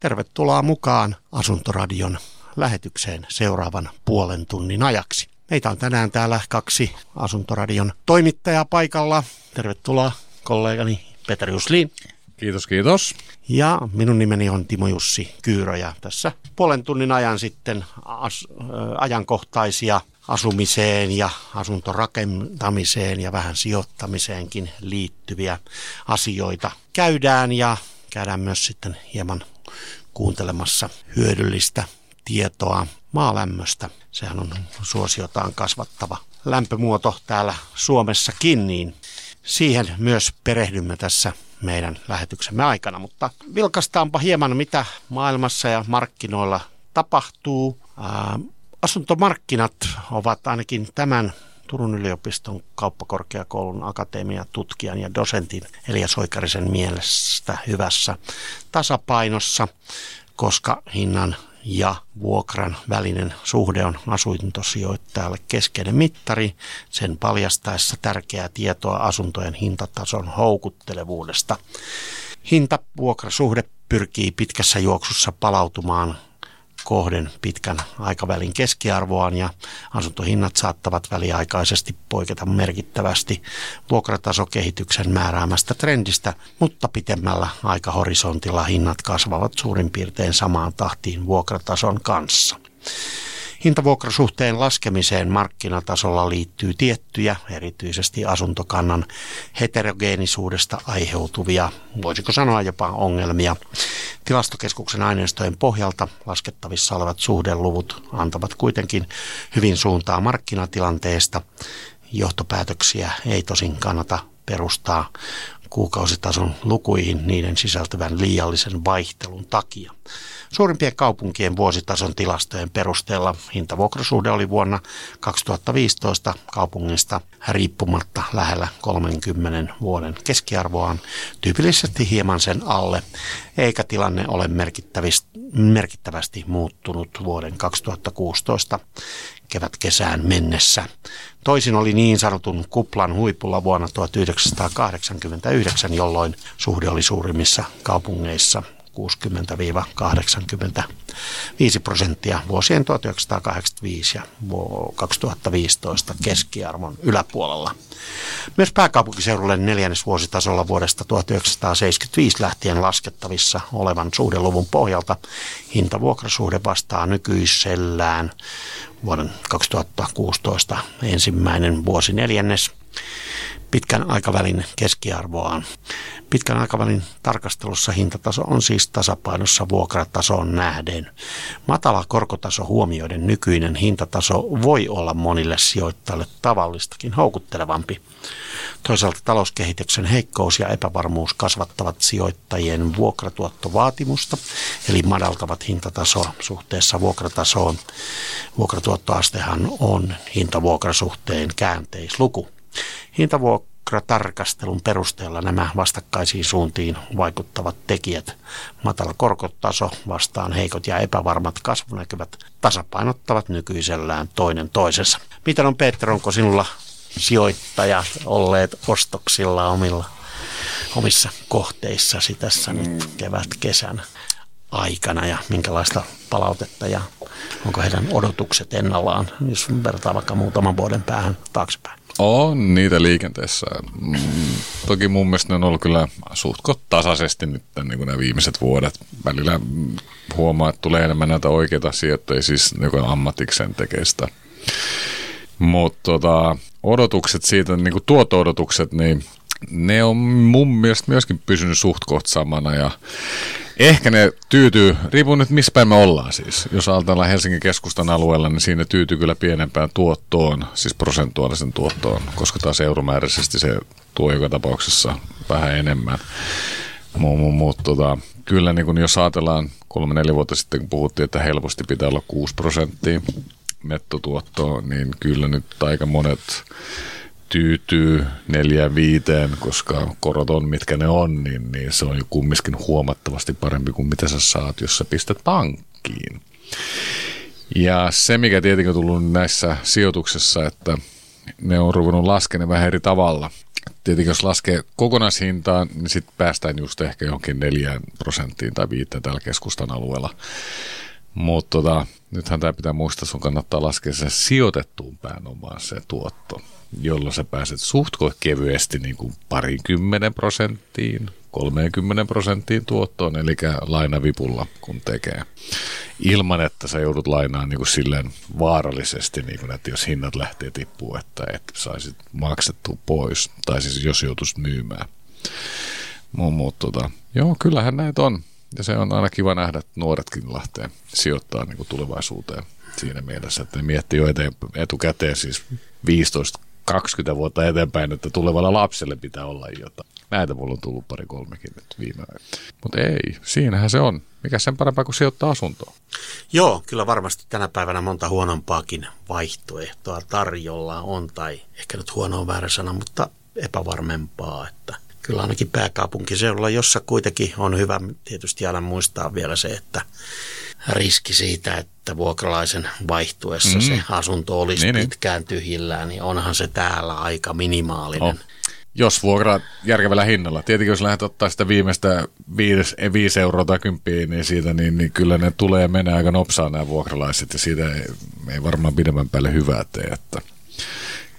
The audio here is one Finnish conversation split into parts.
Tervetuloa mukaan Asuntoradion lähetykseen seuraavan puolen tunnin ajaksi. Meitä on tänään täällä kaksi Asuntoradion toimittajaa paikalla. Tervetuloa kollegani Peter Juslin. Kiitos, kiitos. Ja minun nimeni on Timo Jussi Kyyrö ja tässä puolen tunnin ajan sitten as, äh, ajankohtaisia asumiseen ja asuntorakentamiseen ja vähän sijoittamiseenkin liittyviä asioita käydään ja käydään myös sitten hieman kuuntelemassa hyödyllistä tietoa maalämmöstä. Sehän on suosiotaan kasvattava lämpömuoto täällä Suomessakin, niin siihen myös perehdymme tässä meidän lähetyksemme aikana. Mutta vilkastaanpa hieman, mitä maailmassa ja markkinoilla tapahtuu. Asuntomarkkinat ovat ainakin tämän Turun yliopiston kauppakorkeakoulun akatemiatutkijan ja dosentin Elias Soikarisen mielestä hyvässä tasapainossa, koska hinnan ja vuokran välinen suhde on asuintosijoittajalle keskeinen mittari, sen paljastaessa tärkeää tietoa asuntojen hintatason houkuttelevuudesta. Hinta-vuokrasuhde pyrkii pitkässä juoksussa palautumaan kohden pitkän aikavälin keskiarvoaan ja asuntohinnat saattavat väliaikaisesti poiketa merkittävästi vuokratasokehityksen määräämästä trendistä, mutta pitemmällä aikahorisontilla hinnat kasvavat suurin piirtein samaan tahtiin vuokratason kanssa. Hintavuokrasuhteen laskemiseen markkinatasolla liittyy tiettyjä, erityisesti asuntokannan heterogeenisuudesta aiheutuvia, voisiko sanoa jopa ongelmia. Tilastokeskuksen aineistojen pohjalta laskettavissa olevat suhdeluvut antavat kuitenkin hyvin suuntaa markkinatilanteesta. Johtopäätöksiä ei tosin kannata perustaa kuukausitason lukuihin niiden sisältävän liiallisen vaihtelun takia. Suurimpien kaupunkien vuositason tilastojen perusteella hintavuokrasuhde oli vuonna 2015 kaupungista riippumatta lähellä 30 vuoden keskiarvoaan, tyypillisesti hieman sen alle, eikä tilanne ole merkittävästi muuttunut vuoden 2016 kevät-kesään mennessä. Toisin oli niin sanotun kuplan huipulla vuonna 1989, jolloin suhde oli suurimmissa kaupungeissa 60-85 prosenttia vuosien 1985 ja 2015 keskiarvon yläpuolella. Myös pääkaupunkiseudulle neljännesvuositasolla vuodesta 1975 lähtien laskettavissa olevan suhdeluvun pohjalta. Hintavuokrasuhde vastaa nykyisellään vuoden 2016 ensimmäinen vuosi neljännes pitkän aikavälin keskiarvoaan. Pitkän aikavälin tarkastelussa hintataso on siis tasapainossa vuokratasoon nähden. Matala korkotaso huomioiden nykyinen hintataso voi olla monille sijoittajille tavallistakin houkuttelevampi. Toisaalta talouskehityksen heikkous ja epävarmuus kasvattavat sijoittajien vuokratuottovaatimusta, eli madaltavat hintatasoa suhteessa vuokratasoon. Vuokratuottoastehan on hintavuokrasuhteen käänteisluku. Hintavuokratarkastelun perusteella nämä vastakkaisiin suuntiin vaikuttavat tekijät, matala korkotaso vastaan heikot ja epävarmat kasvunäkyvät tasapainottavat nykyisellään toinen toisensa. Miten on Peter, onko sinulla sijoittajat olleet ostoksilla omilla, omissa kohteissasi tässä nyt kevät-kesän aikana ja minkälaista palautetta ja onko heidän odotukset ennallaan, jos vertaa vaikka muutaman vuoden päähän taaksepäin? On niitä liikenteessä. Mm, toki mun mielestä ne on ollut kyllä suhtko tasaisesti nyt niin nämä viimeiset vuodet. Välillä huomaa, että tulee enemmän näitä oikeita sijoittajia, siis joka ammatikseen tekee sitä. Mutta tota, odotukset siitä, niin kuin tuotto-odotukset, niin ne on mun mielestä myöskin pysynyt suht samana ja Ehkä ne tyytyy, riippuu nyt missä päin me ollaan siis. Jos ajatellaan Helsingin keskustan alueella, niin siinä tyytyy kyllä pienempään tuottoon, siis prosentuaalisen tuottoon, koska taas euromääräisesti se tuo joka tapauksessa vähän enemmän. Mutta tota, kyllä niin kun jos ajatellaan kolme neljä vuotta sitten, kun puhuttiin, että helposti pitää olla 6 prosenttia nettotuottoa, niin kyllä nyt aika monet tyytyy neljään viiteen, koska korot on mitkä ne on, niin, niin se on jo kumminkin huomattavasti parempi kuin mitä sä saat, jos sä pistät pankkiin. Ja se, mikä tietenkin on tullut näissä sijoituksissa, että ne on ruvennut laskemaan vähän eri tavalla. tietenkin jos laskee kokonaishintaan, niin sitten päästään just ehkä johonkin neljään prosenttiin tai viitteen täällä keskustan alueella. Mutta tota, nythän tämä pitää muistaa, sun kannattaa laskea se sijoitettuun pääomaan se tuotto, jolloin sä pääset suht kevyesti niin kuin parinkymmenen prosenttiin, 30 prosenttiin tuottoon, eli lainavipulla kun tekee. Ilman, että sä joudut lainaan niin kuin silleen vaarallisesti, niin kuin, että jos hinnat lähtee tippuu, että et saisit maksettua pois, tai siis jos joutuisi myymään. Mutta tota, joo, kyllähän näitä on. Ja se on aina kiva nähdä, että nuoretkin lähtee sijoittaa niin kuin tulevaisuuteen siinä mielessä, että ne miettii jo etukäteen siis 15 20 vuotta eteenpäin, että tulevalla lapselle pitää olla jotain. Näitä mulla on tullut pari kolmekin nyt viime aikoina. Mutta ei, siinähän se on. Mikä sen parempaa kuin sijoittaa asuntoon? Joo, kyllä varmasti tänä päivänä monta huonompaakin vaihtoehtoa tarjolla on, tai ehkä nyt huono on väärä sana, mutta epävarmempaa, että kyllä ainakin pääkaupunkiseudulla, jossa kuitenkin on hyvä tietysti aina muistaa vielä se, että riski siitä, että vuokralaisen vaihtuessa mm. se asunto olisi niin, niin. pitkään tyhjillään, niin onhan se täällä aika minimaalinen. Oh. Jos vuokraa järkevällä hinnalla. Tietenkin jos lähdet ottaa sitä viimeistä 5, 5 euroa tai 10, niin siitä niin, niin kyllä ne tulee menee aika nopsaan nämä vuokralaiset ja siitä ei, ei varmaan pidemmän päälle hyvää tee. Että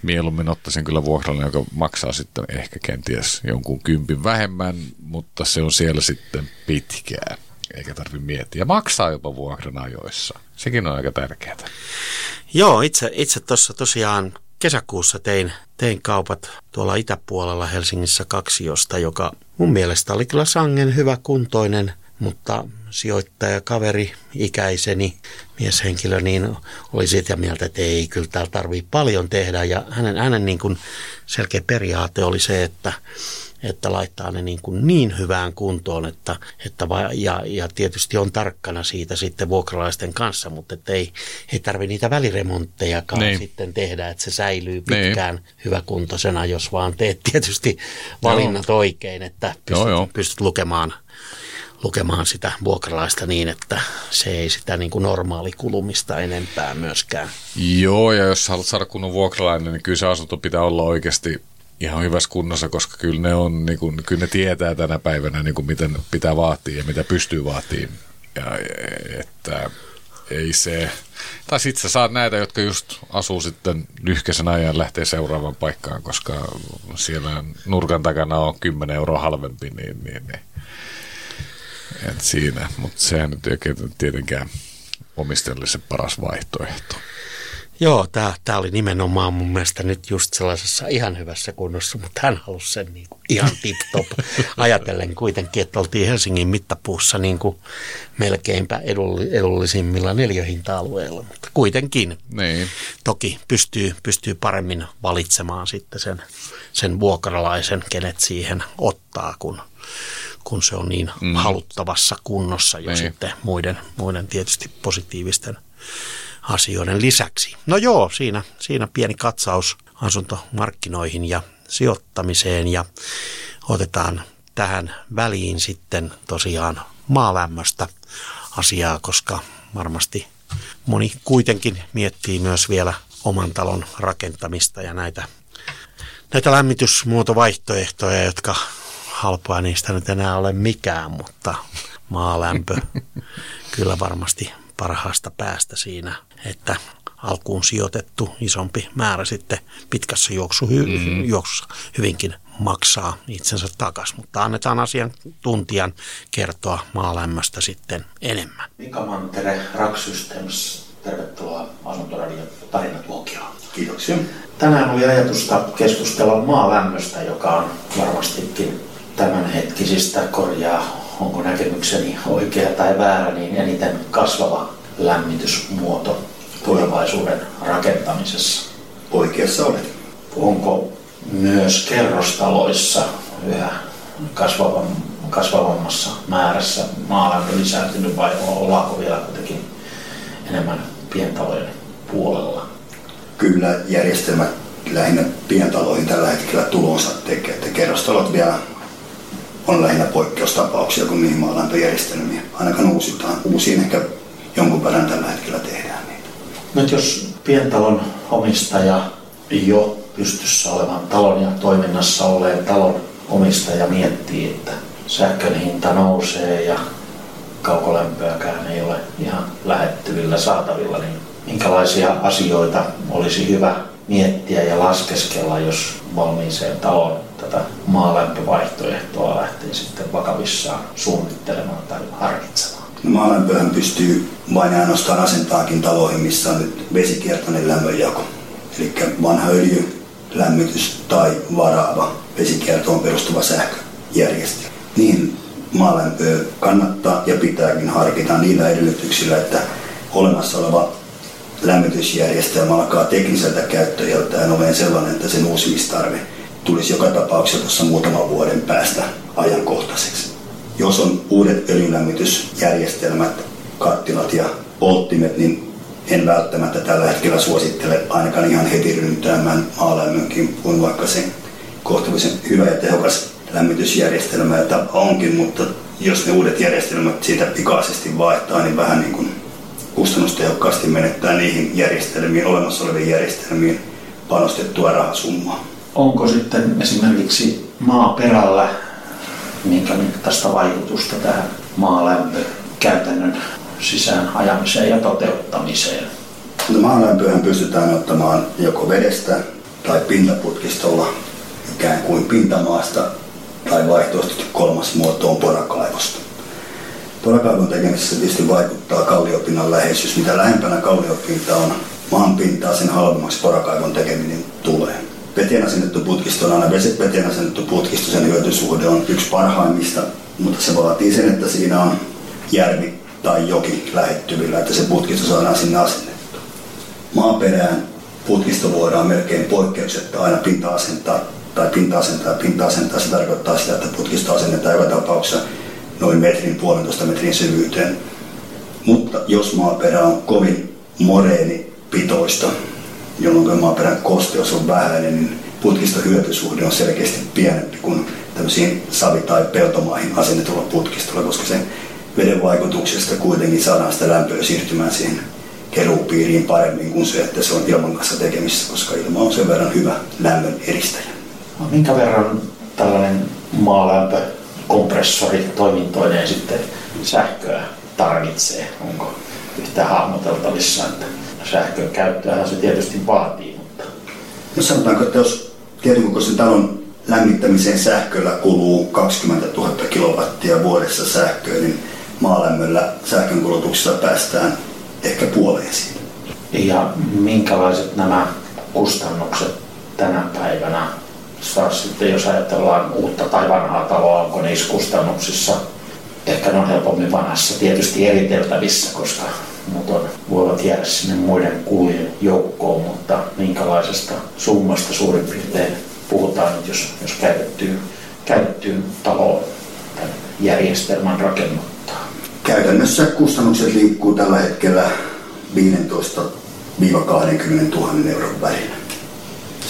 mieluummin ottaisin kyllä vuokralle, joka maksaa sitten ehkä kenties jonkun kympin vähemmän, mutta se on siellä sitten pitkään eikä tarvitse miettiä. Maksaa jopa vuokran ajoissa. Sekin on aika tärkeää. Joo, itse, itse tuossa tosiaan kesäkuussa tein, tein kaupat tuolla itäpuolella Helsingissä kaksiosta, joka mun mielestä oli kyllä sangen hyvä kuntoinen, mutta sijoittaja, kaveri, ikäiseni, mieshenkilö, niin oli sitä mieltä, että ei, kyllä täällä tarvii paljon tehdä. Ja hänen, hänen niin kuin selkeä periaate oli se, että että laittaa ne niin, kuin niin hyvään kuntoon, että, että va, ja, ja tietysti on tarkkana siitä sitten vuokralaisten kanssa, mutta että ei, ei tarvi niitä väliremonttejakaan niin. sitten tehdä, että se säilyy pitkään niin. hyväkuntoisena, jos vaan teet tietysti valinnat joo. oikein, että pystyt, joo, joo. pystyt lukemaan lukemaan sitä vuokralaista niin, että se ei sitä niin kuin normaali kulumista enempää myöskään. Joo, ja jos haluat saada kunnon vuokralainen, niin kyllä se asunto pitää olla oikeasti ihan hyvässä kunnossa, koska kyllä ne, on, niin kuin, kyllä ne tietää tänä päivänä, niin kuin miten pitää vaatia ja mitä pystyy vaatimaan. Ja, että ei se, tai sitten sä saat näitä, jotka just asuu sitten lyhkäisen ajan lähtee seuraavaan paikkaan, koska siellä nurkan takana on 10 euroa halvempi, niin, niin, niin. Et siinä, mutta sehän nyt ei tietenkään omistajalle se paras vaihtoehto. Joo, tämä oli nimenomaan mun mielestä nyt just sellaisessa ihan hyvässä kunnossa, mutta hän halusi sen niin kuin ihan tip-top. Ajatellen kuitenkin, että oltiin Helsingin mittapuussa niin kuin melkeinpä edullisimmilla neljöhinta-alueilla, mutta kuitenkin. Niin. Toki pystyy, pystyy paremmin valitsemaan sitten sen, sen vuokralaisen, kenet siihen ottaa, kun, kun se on niin mm. haluttavassa kunnossa jo niin. sitten muiden, muiden tietysti positiivisten – asioiden lisäksi. No joo, siinä, siinä pieni katsaus asuntomarkkinoihin ja sijoittamiseen ja otetaan tähän väliin sitten tosiaan maalämmöstä asiaa, koska varmasti moni kuitenkin miettii myös vielä oman talon rakentamista ja näitä, näitä lämmitysmuotovaihtoehtoja, jotka halpoa niistä nyt enää ole mikään, mutta maalämpö kyllä varmasti parhaasta päästä siinä, että alkuun sijoitettu isompi määrä sitten pitkässä juoksu, hy, mm. juoksussa hyvinkin maksaa itsensä takaisin. Mutta annetaan asiantuntijan kertoa maalämmöstä sitten enemmän. Mika Mantere, Rack Systems, tervetuloa Asuntoradion tarinatuokioon. Kiitoksia. Tänään oli ajatusta keskustella maalämmöstä, joka on varmastikin tämänhetkisistä korjaa onko näkemykseni oikea tai väärä, niin eniten kasvava lämmitysmuoto tulevaisuuden rakentamisessa. Oikeassa olet. Onko myös kerrostaloissa yhä kasvavam, kasvavammassa määrässä maalämpö lisääntynyt vai ollaanko vielä kuitenkin enemmän pientalojen puolella? Kyllä järjestelmä lähinnä pientaloihin tällä hetkellä tulonsa tekee, että kerrostalot vielä on lähinnä poikkeustapauksia, kun niihin maalämpöjärjestelmiä ainakaan uusitaan. Uusiin ehkä jonkun verran tällä hetkellä tehdään niitä. Nyt jos pientalon omistaja jo pystyssä olevan talon ja toiminnassa olleen talon omistaja miettii, että sähkön hinta nousee ja kaukolämpöäkään ei ole ihan lähettyvillä saatavilla, niin minkälaisia asioita olisi hyvä miettiä ja laskeskella, jos valmiiseen taloon tätä maalämpövaihtoehtoa lähtee sitten vakavissaan suunnittelemaan tai harkitsemaan? No, maalämpöhän pystyy vain ainoastaan asentaakin taloihin, missä on nyt vesikiertoinen lämmönjako. Eli vanha öljy, lämmitys tai varaava vesikiertoon perustuva sähköjärjestelmä. Niin maalämpöä kannattaa ja pitääkin harkita niillä edellytyksillä, että olemassa oleva lämmitysjärjestelmä alkaa tekniseltä käyttöjältään olemaan sellainen, että sen uusimistarve tulisi joka tapauksessa tuossa muutaman vuoden päästä ajankohtaiseksi. Jos on uudet öljylämmitysjärjestelmät, kattilat ja polttimet, niin en välttämättä tällä hetkellä suosittele ainakaan ihan heti ryntäämään maalämmönkin, kun vaikka se kohtuullisen hyvä ja tehokas lämmitysjärjestelmä ja tapa onkin, mutta jos ne uudet järjestelmät siitä pikaisesti vaihtaa, niin vähän niin kuin kustannustehokkaasti menettää niihin järjestelmiin, olemassa oleviin järjestelmiin panostettua rahasummaa. Onko sitten esimerkiksi maaperällä minkä tästä vaikutusta tähän maalämpö käytännön sisään ajamiseen ja toteuttamiseen? No, maalämpöhän pystytään ottamaan joko vedestä tai pintaputkistolla ikään kuin pintamaasta tai vaihtoehtoisesti kolmas muoto on porakaivosta. Porakaivon tekemisessä tietysti vaikuttaa kalliopinnan läheisyys. Mitä lähempänä kalliopinta on maan pintaa, sen halvemmaksi porakaivon tekeminen tulee. Veteen asennettu putkisto on aina veteen asennettu putkisto, sen hyötysuhde on yksi parhaimmista, mutta se vaatii sen, että siinä on järvi tai joki lähettyvillä, että se putkisto saadaan sinne asennettu. Maaperään putkisto voidaan melkein poikkeuksetta aina pinta-asentaa tai pinta-asentaa pinta-asentaa. Se tarkoittaa sitä, että putkisto asennetaan joka tapauksessa noin metrin, puolentoista metrin syvyyteen. Mutta jos maaperä on kovin moreeni pitoista, jolloin maaperän kosteus on vähäinen, niin putkiston hyötysuhde on selkeästi pienempi kuin tämmöisiin savi- tai peltomaihin asennetulla putkistolla, koska sen veden vaikutuksesta kuitenkin saadaan sitä lämpöä siirtymään siihen keruupiiriin paremmin kuin se, että se on ilman kanssa tekemisissä, koska ilma on sen verran hyvä lämmön eristäjä. No, minkä verran tällainen maalämpö kompressori toimintoineen sitten sähköä tarvitsee? Onko yhtään hahmoteltavissa, että sähkön käyttöähän se tietysti vaatii. Mutta... No sanotaanko, että jos tietyn talon lämmittämiseen sähköllä kuluu 20 000 kilowattia vuodessa sähköä, niin maalämmöllä sähkönkulutuksessa päästään ehkä puoleen siitä. Ja minkälaiset nämä kustannukset tänä päivänä taas sitten jos ajatellaan uutta tai vanhaa taloa, onko niissä kustannuksissa, ehkä ne on helpommin vanhassa tietysti eriteltävissä, koska mutta voivat jäädä sinne muiden kulujen joukkoon, mutta minkälaisesta summasta suurin piirtein puhutaan jos, jos käytettyy, käytettyyn taloon tämän järjestelmän rakennuttaa? Käytännössä kustannukset liikkuu tällä hetkellä 15 20 000 euron välillä.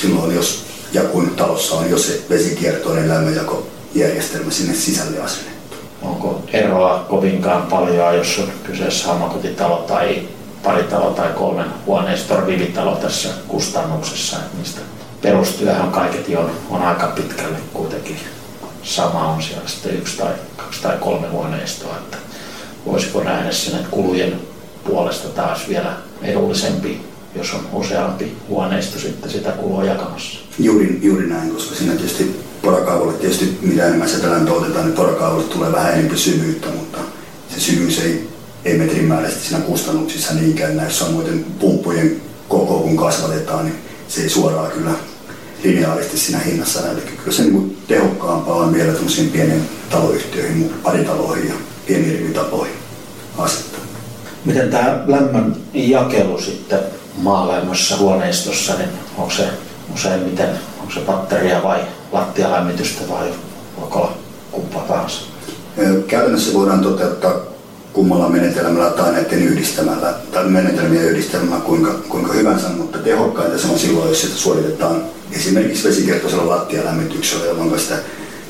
Silloin jos ja kun talossa on jo se vesikiertoinen lämmönjakojärjestelmä sinne sisälle asennettu. Onko eroa kovinkaan paljon, jos on kyseessä omakotitalo tai paritalo tai kolmen huoneiston rivitalo tässä kustannuksessa, niistä perustyöhän kaiketi on, on aika pitkälle kuitenkin sama on siellä sitten yksi tai kaksi tai kolme huoneistoa, että voisiko nähdä sen, että kulujen puolesta taas vielä edullisempi jos on useampi huoneisto sitten sitä kulua jakamassa. Juuri, juuri näin, koska siinä tietysti porakaivolle, tietysti mitä enemmän sieltä lämpöä otetaan, niin porakaivolle tulee vähän enemmän syvyyttä, mutta se syvyys ei, ei metrin määräisesti siinä kustannuksissa niinkään näy samoin pumppujen koko kun kasvatetaan, niin se ei suoraan kyllä lineaarisesti siinä hinnassa näy. Kyllä se niin tehokkaampaa on vielä tämmöisiin pieniin taloyhtiöihin, paritaloihin ja pieniin rivitapoihin asettaa. Miten tämä lämmön jakelu sitten maalämmössä huoneistossa, niin onko se useimmiten, onko se batteria vai lattialämmitystä vai voiko olla kumpaa tahansa? Käytännössä voidaan toteuttaa kummalla menetelmällä tai näiden yhdistämällä, tai menetelmien yhdistelmällä kuinka, kuinka hyvänsä, mutta tehokkainta se on silloin, jos sitä suoritetaan esimerkiksi vesikertoisella lattialämmityksellä, jolloin sitä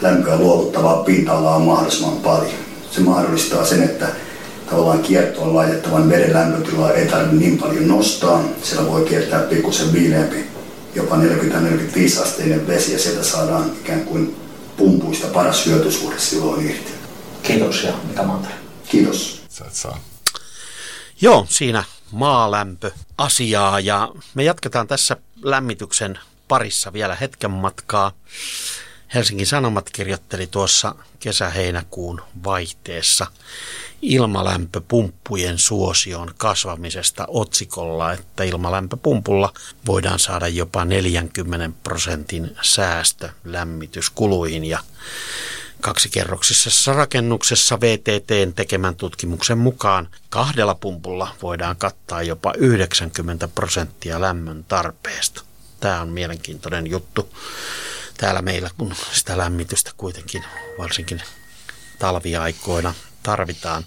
lämpöä luovuttavaa pinta-alaa on mahdollisimman paljon. Se mahdollistaa sen, että tavallaan kiertoon laitettavan veden lämpötilaa ei tarvitse niin paljon nostaa. Siellä voi kiertää pikkusen viileämpi jopa 40-45 asteinen vesi ja sieltä saadaan ikään kuin pumpuista paras hyötysuhde silloin irti. Kiitoksia Mika Mantari. Kiitos. Sä et saa. Joo, siinä maalämpö asiaa ja me jatketaan tässä lämmityksen parissa vielä hetken matkaa. Helsingin Sanomat kirjoitteli tuossa kesä-heinäkuun vaihteessa ilmalämpöpumppujen suosion kasvamisesta otsikolla, että ilmalämpöpumpulla voidaan saada jopa 40 prosentin säästö lämmityskuluihin ja Kaksikerroksisessa rakennuksessa VTTn tekemän tutkimuksen mukaan kahdella pumpulla voidaan kattaa jopa 90 prosenttia lämmön tarpeesta. Tämä on mielenkiintoinen juttu täällä meillä, kun sitä lämmitystä kuitenkin varsinkin talviaikoina tarvitaan.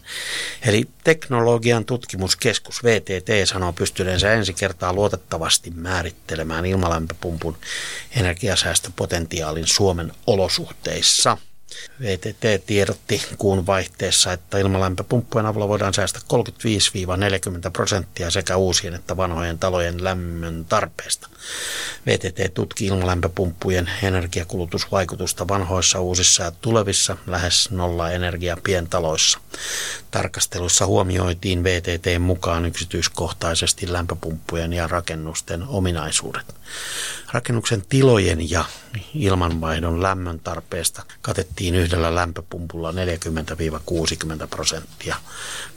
Eli teknologian tutkimuskeskus VTT sanoo pystyneensä ensi kertaa luotettavasti määrittelemään ilmalämpöpumpun energiasäästöpotentiaalin Suomen olosuhteissa – VTT tiedotti kuun vaihteessa, että ilmalämpöpumppujen avulla voidaan säästää 35-40 prosenttia sekä uusien että vanhojen talojen lämmön tarpeesta. VTT tutki ilmalämpöpumppujen energiakulutusvaikutusta vanhoissa, uusissa ja tulevissa lähes nolla energia pientaloissa. Tarkastelussa huomioitiin VTT mukaan yksityiskohtaisesti lämpöpumppujen ja rakennusten ominaisuudet. Rakennuksen tilojen ja ilmanvaihdon lämmön tarpeesta katettiin yhdellä lämpöpumpulla 40-60 prosenttia.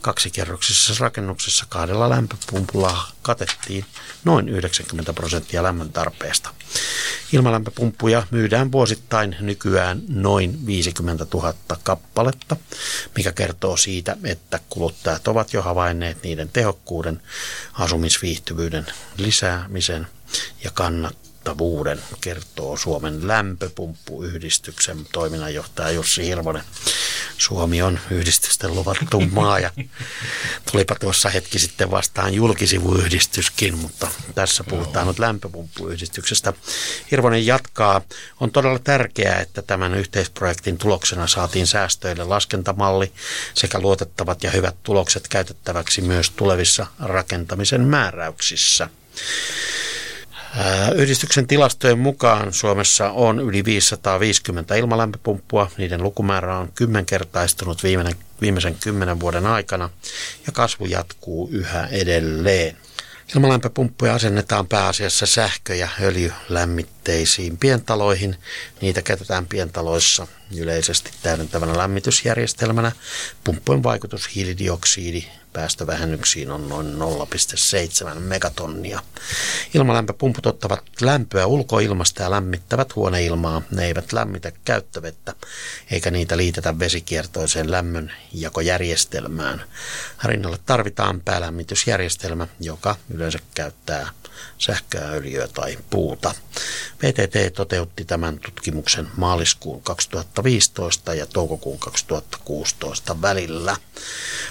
Kaksikerroksisessa rakennuksessa kahdella lämpöpumpulla katettiin noin 90 prosenttia lämmön tarpeesta. Ilmalämpöpumppuja myydään vuosittain nykyään noin 50 000 kappaletta, mikä kertoo siitä, että kuluttajat ovat jo havainneet niiden tehokkuuden, asumisviihtyvyyden lisäämisen ja kannat vaikuttavuuden, kertoo Suomen lämpöpumppuyhdistyksen toiminnanjohtaja Jussi Hirvonen. Suomi on yhdistysten luvattu maa ja tulipa tuossa hetki sitten vastaan julkisivuyhdistyskin, mutta tässä puhutaan nyt lämpöpumppuyhdistyksestä. Hirvonen jatkaa. On todella tärkeää, että tämän yhteisprojektin tuloksena saatiin säästöille laskentamalli sekä luotettavat ja hyvät tulokset käytettäväksi myös tulevissa rakentamisen määräyksissä. Yhdistyksen tilastojen mukaan Suomessa on yli 550 ilmalämpöpumppua. Niiden lukumäärä on kymmenkertaistunut viimeisen kymmenen vuoden aikana ja kasvu jatkuu yhä edelleen. Ilmalämpöpumppuja asennetaan pääasiassa sähkö- ja öljylämmitteisiin pientaloihin. Niitä käytetään pientaloissa yleisesti täydentävänä lämmitysjärjestelmänä. Pumppujen vaikutus hiilidioksidi päästövähennyksiin on noin 0,7 megatonnia. Ilmalämpöpumput ottavat lämpöä ulkoilmasta ja lämmittävät huoneilmaa. Ne eivät lämmitä käyttövettä, eikä niitä liitetä vesikiertoiseen lämmönjakojärjestelmään. Rinnalle tarvitaan päälämmitysjärjestelmä, joka yleensä käyttää sähköä, öljyä tai puuta. PTT toteutti tämän tutkimuksen maaliskuun 2015 ja toukokuun 2016 välillä.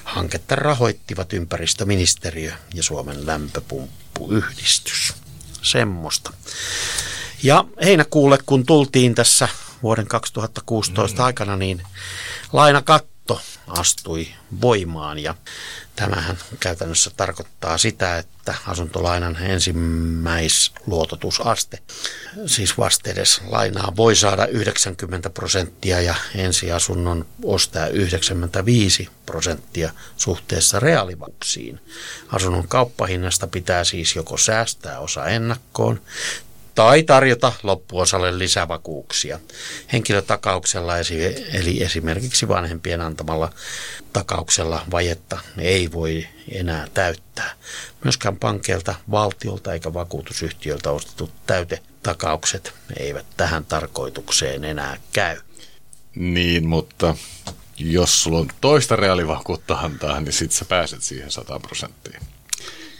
Hanketta rahoittivat ympäristöministeriö ja Suomen lämpöpumppuyhdistys. Semmosta. Ja heinäkuulle, kun tultiin tässä vuoden 2016 mm. aikana, niin lainakatto astui voimaan ja Tämähän käytännössä tarkoittaa sitä, että asuntolainan ensimmäisluototusaste, siis vastedes lainaa voi saada 90 prosenttia ja ensiasunnon ostaa 95 prosenttia suhteessa reaalivakuuksiin. Asunnon kauppahinnasta pitää siis joko säästää osa ennakkoon tai tarjota loppuosalle lisävakuuksia. Henkilötakauksella eli esimerkiksi vanhempien antamalla takauksella vajetta ei voi enää täyttää. Myöskään pankeilta, valtiolta eikä vakuutusyhtiöltä ostetut täytetakaukset eivät tähän tarkoitukseen enää käy. Niin, mutta jos sulla on toista reaalivakuutta antaa, niin sitten sä pääset siihen 100 prosenttiin.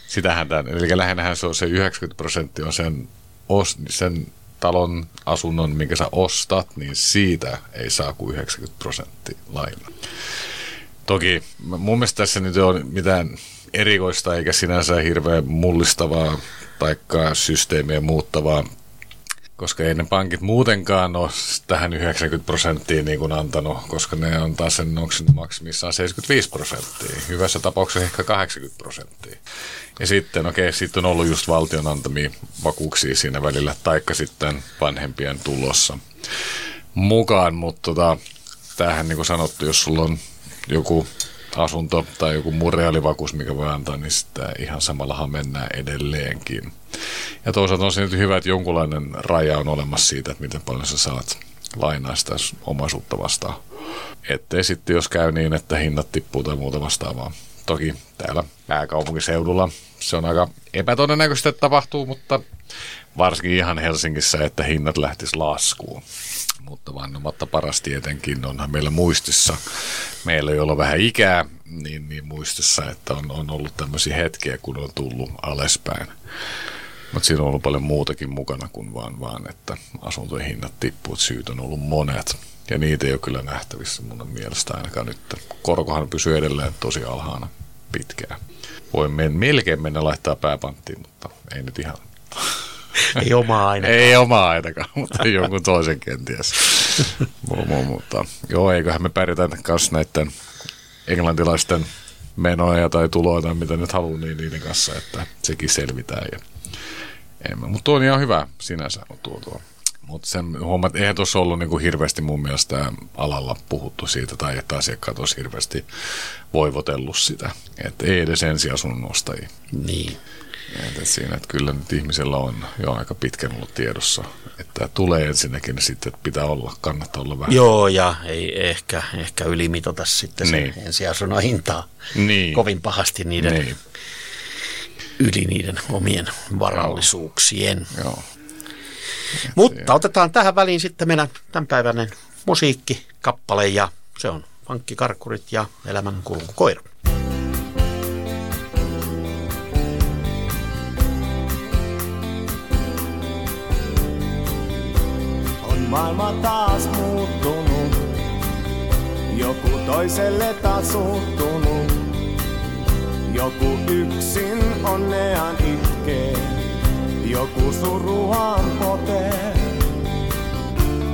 Sitähän tämän, eli lähinnähän se on se 90 prosenttia on sen os, sen talon asunnon, minkä sä ostat, niin siitä ei saa kuin 90 prosenttia lainaa. Toki mun mielestä tässä nyt ole mitään erikoista eikä sinänsä hirveän mullistavaa tai systeemiä muuttavaa koska ei ne pankit muutenkaan ole tähän 90 prosenttia niin kuin antanut, koska ne antaa sen, onko maksimissaan 75 prosenttia, hyvässä tapauksessa ehkä 80 prosenttia. Ja sitten, okei, okay, sitten on ollut just valtion antamia vakuuksia siinä välillä, taikka sitten vanhempien tulossa mukaan, mutta tota, tämähän niin kuin sanottu, jos sulla on joku asunto tai joku muu reaalivakuus, mikä voi antaa, niin sitä ihan samallahan mennään edelleenkin. Ja toisaalta on se nyt hyvä, että jonkunlainen raja on olemassa siitä, että miten paljon sä saat lainaa sitä omaisuutta vastaan. Ettei sitten, jos käy niin, että hinnat tippuu tai muuta vastaavaa. Toki täällä pääkaupunkiseudulla se on aika epätodennäköistä, että tapahtuu, mutta varsinkin ihan Helsingissä, että hinnat lähtis laskuun. Mutta vanhemmatta paras tietenkin onhan meillä muistissa, meillä ei ole vähän ikää, niin, niin muistissa, että on, on ollut tämmöisiä hetkiä, kun on tullut alaspäin. Mutta siinä on ollut paljon muutakin mukana kuin vaan, vaan että asuntojen hinnat tippuu. Syyt on ollut monet. Ja niitä ei ole kyllä nähtävissä mun mielestä ainakaan nyt. Korkohan pysyy edelleen tosi alhaana pitkään. Voi men, melkein mennä laittaa pääpanttiin, mutta ei nyt ihan. Ei omaa ainakaan. ei omaa ainakaan, mutta jonkun toisen kenties. mutta joo, eiköhän me pärjätä kanssa näiden englantilaisten menoja tai tuloja tai mitä nyt haluaa, niin niiden kanssa, että sekin selvitään. Ja Mutta tuo on ihan hyvä sinänsä tuo tuo. Mutta sen huomaat, että eihän tuossa ollut niinku hirveästi mun mielestä alalla puhuttu siitä, tai että asiakkaat olisi hirveästi voivotellut sitä. Että ei edes ensiasunnon ostajia. Niin. Että siinä, että kyllä nyt ihmisellä on jo aika pitkän ollut tiedossa, että tulee ensinnäkin sitten, että pitää olla, kannattaa olla vähän. Joo, ja ei ehkä, ehkä ylimitota sitten niin. sen ensiasunnon hintaa niin. kovin pahasti niiden niin. yli niiden omien varallisuuksien. Joo. Joo. Mutta otetaan tähän väliin sitten meidän tämänpäiväinen musiikkikappale ja se on Pankkikarkkurit ja Elämän kulkukoira. Maailma taas muuttunut, joku toiselle taas suuttunut. Joku yksin onnean itkee joku suruaan potee.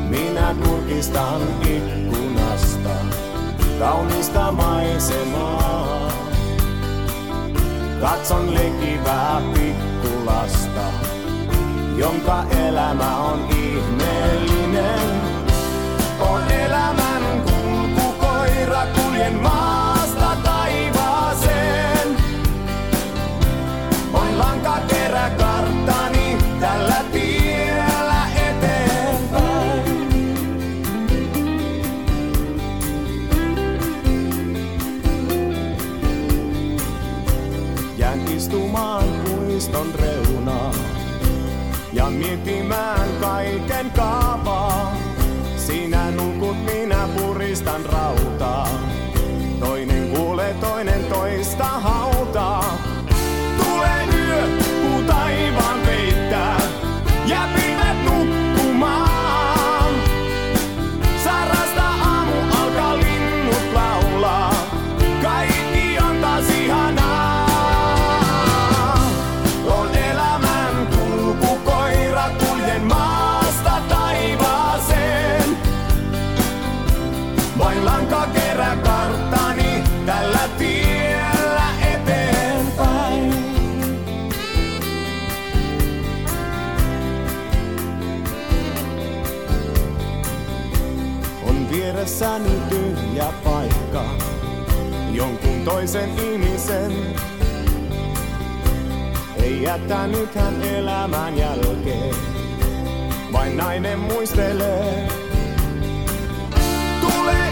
Minä kurkistan ikkunasta kaunista maisemaa. Katson lekivää pikkulasta, jonka elämä on ihmeellinen. On elämän kulkukoira, kuljen maasta puristan rautaa. Toisen ihmisen. Ei jättänyt hän elämän jälkeen, vain nainen muistelee. Tulee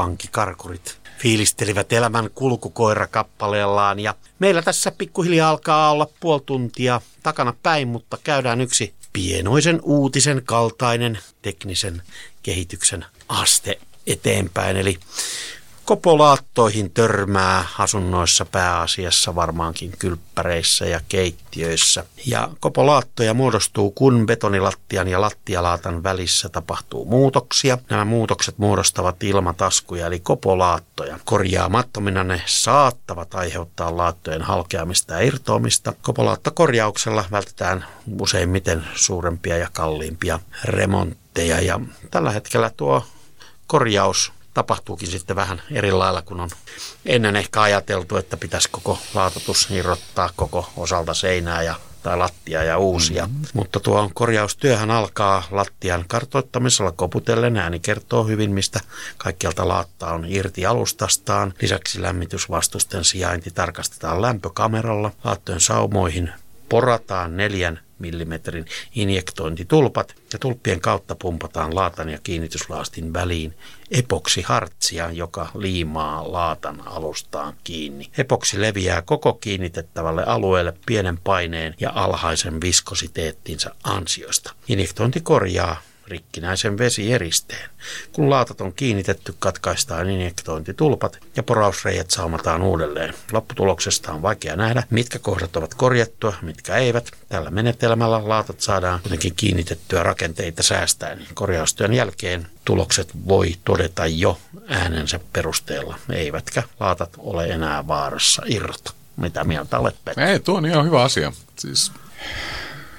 funkikarkurit fiilistelivät elämän kulkukoira kappaleellaan ja meillä tässä pikkuhiljaa alkaa olla puoli tuntia takana päin, mutta käydään yksi pienoisen uutisen kaltainen teknisen kehityksen aste eteenpäin. Eli kopolaattoihin törmää asunnoissa pääasiassa varmaankin kylppäreissä ja keittiöissä. Ja kopolaattoja muodostuu, kun betonilattian ja lattialaatan välissä tapahtuu muutoksia. Nämä muutokset muodostavat ilmataskuja eli kopolaattoja. Korjaamattomina ne saattavat aiheuttaa laattojen halkeamista ja irtoamista. Kopolaattokorjauksella vältetään useimmiten suurempia ja kalliimpia remontteja ja tällä hetkellä tuo korjaus tapahtuukin sitten vähän eri lailla, kun on ennen ehkä ajateltu, että pitäisi koko laatotus irrottaa koko osalta seinää ja tai lattia ja uusia. Mm-hmm. Mutta tuo korjaustyöhän alkaa lattian kartoittamisella koputellen. Ääni kertoo hyvin, mistä kaikkialta laatta on irti alustastaan. Lisäksi lämmitysvastusten sijainti tarkastetaan lämpökameralla. Laattojen saumoihin porataan neljän millimetrin injektointitulpat ja tulppien kautta pumpataan laatan ja kiinnityslaastin väliin epoksihartsia, joka liimaa laatan alustaan kiinni. Epoksi leviää koko kiinnitettävälle alueelle pienen paineen ja alhaisen viskositeettinsa ansiosta. Injektointi korjaa rikkinäisen vesieristeen. Kun laatat on kiinnitetty, katkaistaan injektointitulpat ja porausreijät saumataan uudelleen. Lopputuloksesta on vaikea nähdä, mitkä kohdat ovat korjattua, mitkä eivät. Tällä menetelmällä laatat saadaan kuitenkin kiinnitettyä rakenteita säästäen. Korjaustyön jälkeen tulokset voi todeta jo äänensä perusteella, eivätkä laatat ole enää vaarassa irrota. Mitä mieltä olet, Petra? Ei, tuo on ihan hyvä asia. Siis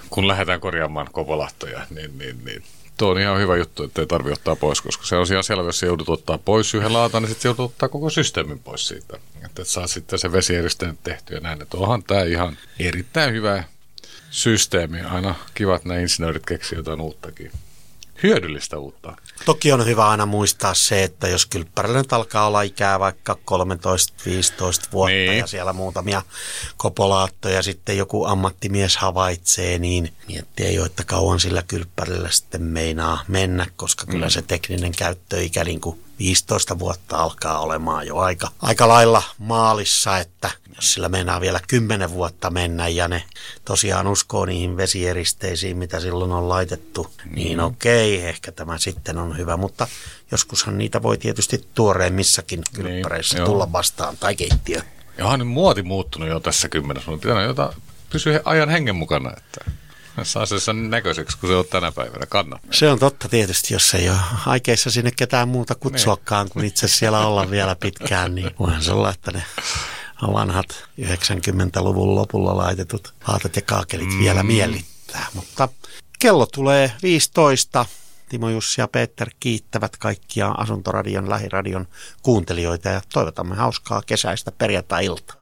kun lähdetään korjaamaan kopolahtoja, niin, niin, niin tuo on ihan hyvä juttu, että ei tarvitse ottaa pois, koska se on ihan selvä, jos joudut ottaa pois yhden laatan, niin sitten joudut ottaa koko systeemin pois siitä. Että et saa sitten se vesieristeen tehtyä näin. Että onhan tämä ihan erittäin hyvä systeemi. Aina kivat nämä insinöörit keksivät jotain uuttakin. Hyödyllistä uutta. Toki on hyvä aina muistaa se, että jos kylppärillä nyt alkaa olla ikää vaikka 13-15 vuotta Niin. ja siellä muutamia kopolaattoja sitten joku ammattimies havaitsee, niin miettii jo, että kauan sillä kylppärillä sitten meinaa mennä, koska kyllä se tekninen käyttöikä niin kuin 15 vuotta alkaa olemaan jo aika, aika lailla maalissa, että jos sillä meinaa vielä 10 vuotta mennä ja ne tosiaan uskoo niihin vesieristeisiin, mitä silloin on laitettu, niin okei, ehkä tämä sitten on hyvä, mutta joskushan niitä voi tietysti tuoreemmissakin kylppäreissä joo. tulla vastaan tai keittiö. Ja onhan nyt muoti muuttunut jo tässä kymmenessä, mutta pitää jota pysyä ajan hengen mukana, että saa se sen näköiseksi, kun se on tänä päivänä. Kannattaa. Se on totta tietysti, jos ei ole aikeissa sinne ketään muuta kutsuakaan kuin itse siellä olla vielä pitkään, niin voihan se olla, että ne vanhat 90-luvun lopulla laitetut laatat ja kaakelit mm. vielä miellyttää. Mutta kello tulee 15. Timo Jussi ja Peter kiittävät kaikkia Asuntoradion lähiradion kuuntelijoita ja toivotamme hauskaa kesäistä perjantai-iltaa.